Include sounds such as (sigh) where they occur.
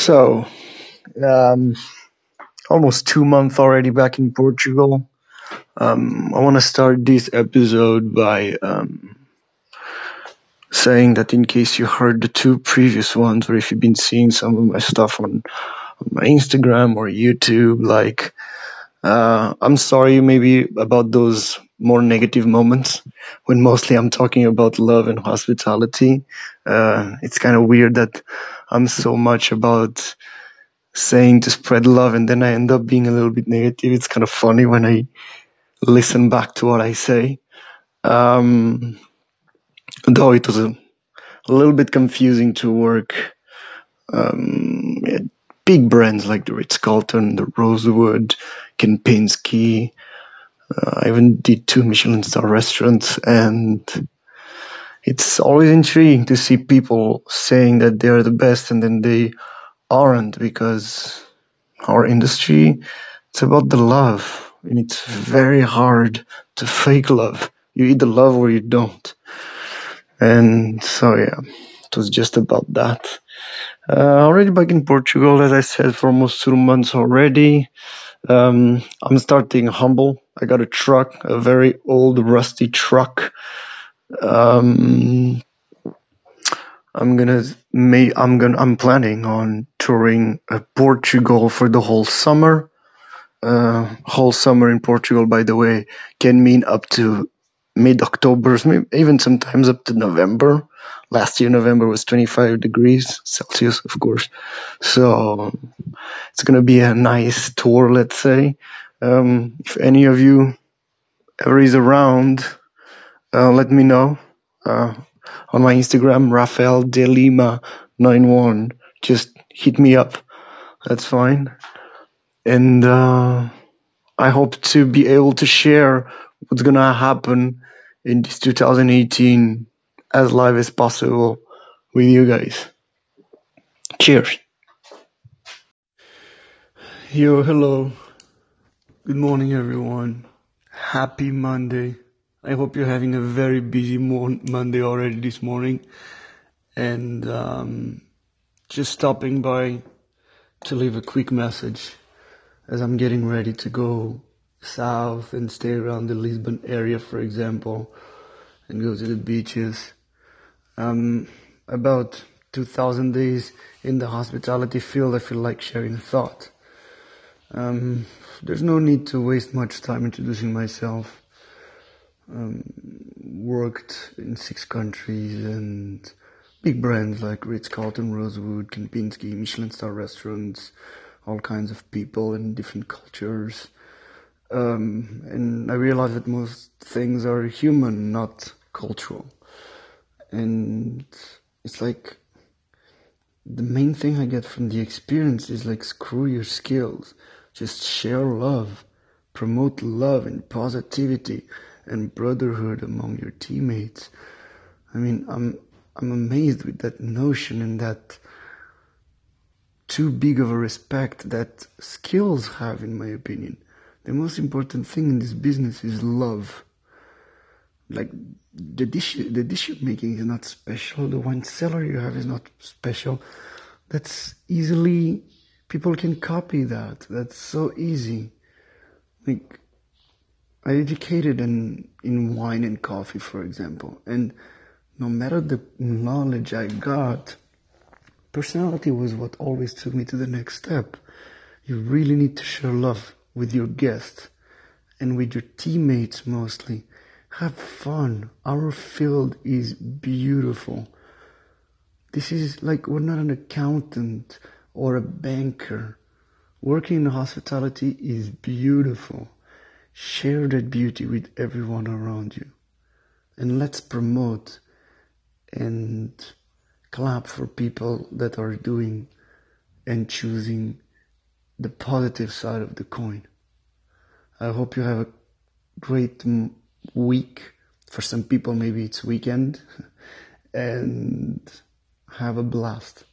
So, um, almost two months already back in Portugal. Um, I want to start this episode by um, saying that in case you heard the two previous ones, or if you've been seeing some of my stuff on, on my Instagram or YouTube, like, uh, I'm sorry maybe about those more negative moments (laughs) when mostly I'm talking about love and hospitality. Uh, it's kind of weird that I'm so much about saying to spread love and then I end up being a little bit negative. It's kind of funny when I listen back to what I say. Um, though it was a, a, little bit confusing to work. Um, big brands like the Ritz Carlton, the Rosewood, Kempinski. Uh, I even did two Michelin star restaurants and it's always intriguing to see people saying that they are the best and then they aren't because our industry, it's about the love and it's very hard to fake love. You either love or you don't. And so yeah, it was just about that. Uh, already back in Portugal, as I said, for almost two months already. Um, I'm starting humble. I got a truck, a very old rusty truck. Um, I'm gonna may I'm gonna I'm planning on touring uh, Portugal for the whole summer. Uh, whole summer in Portugal, by the way, can mean up to mid October, even sometimes up to November. Last year, November was 25 degrees Celsius, of course. So it's gonna be a nice tour, let's say. Um, if any of you ever is around, uh, let me know. Uh, on my Instagram, Rafael De Lima 91. Just hit me up. That's fine. And uh, I hope to be able to share what's gonna happen in this 2018 as live as possible with you guys. Cheers. Yo, hello. Good morning, everyone. Happy Monday. I hope you're having a very busy Monday already this morning. And um, just stopping by to leave a quick message as I'm getting ready to go south and stay around the Lisbon area, for example, and go to the beaches. Um, about 2000 days in the hospitality field, I feel like sharing a thought. Um, there's no need to waste much time introducing myself um, worked in six countries and big brands like Ritz Carlton, Rosewood, Kempinski, Michelin star restaurants, all kinds of people and different cultures. Um, and I realized that most things are human, not cultural. And it's like the main thing I get from the experience is like screw your skills, just share love, promote love and positivity and brotherhood among your teammates. I mean, I'm I'm amazed with that notion and that too big of a respect that skills have, in my opinion. The most important thing in this business is love. Like the dish, the dish making is not special. The wine cellar you have is not special. That's easily people can copy that. That's so easy. Like I educated in, in wine and coffee, for example, and no matter the knowledge I got, personality was what always took me to the next step. You really need to share love with your guests and with your teammates mostly. Have fun. Our field is beautiful. This is like we're not an accountant or a banker. Working in hospitality is beautiful. Share that beauty with everyone around you. And let's promote and clap for people that are doing and choosing the positive side of the coin. I hope you have a great week. For some people, maybe it's weekend. (laughs) and have a blast.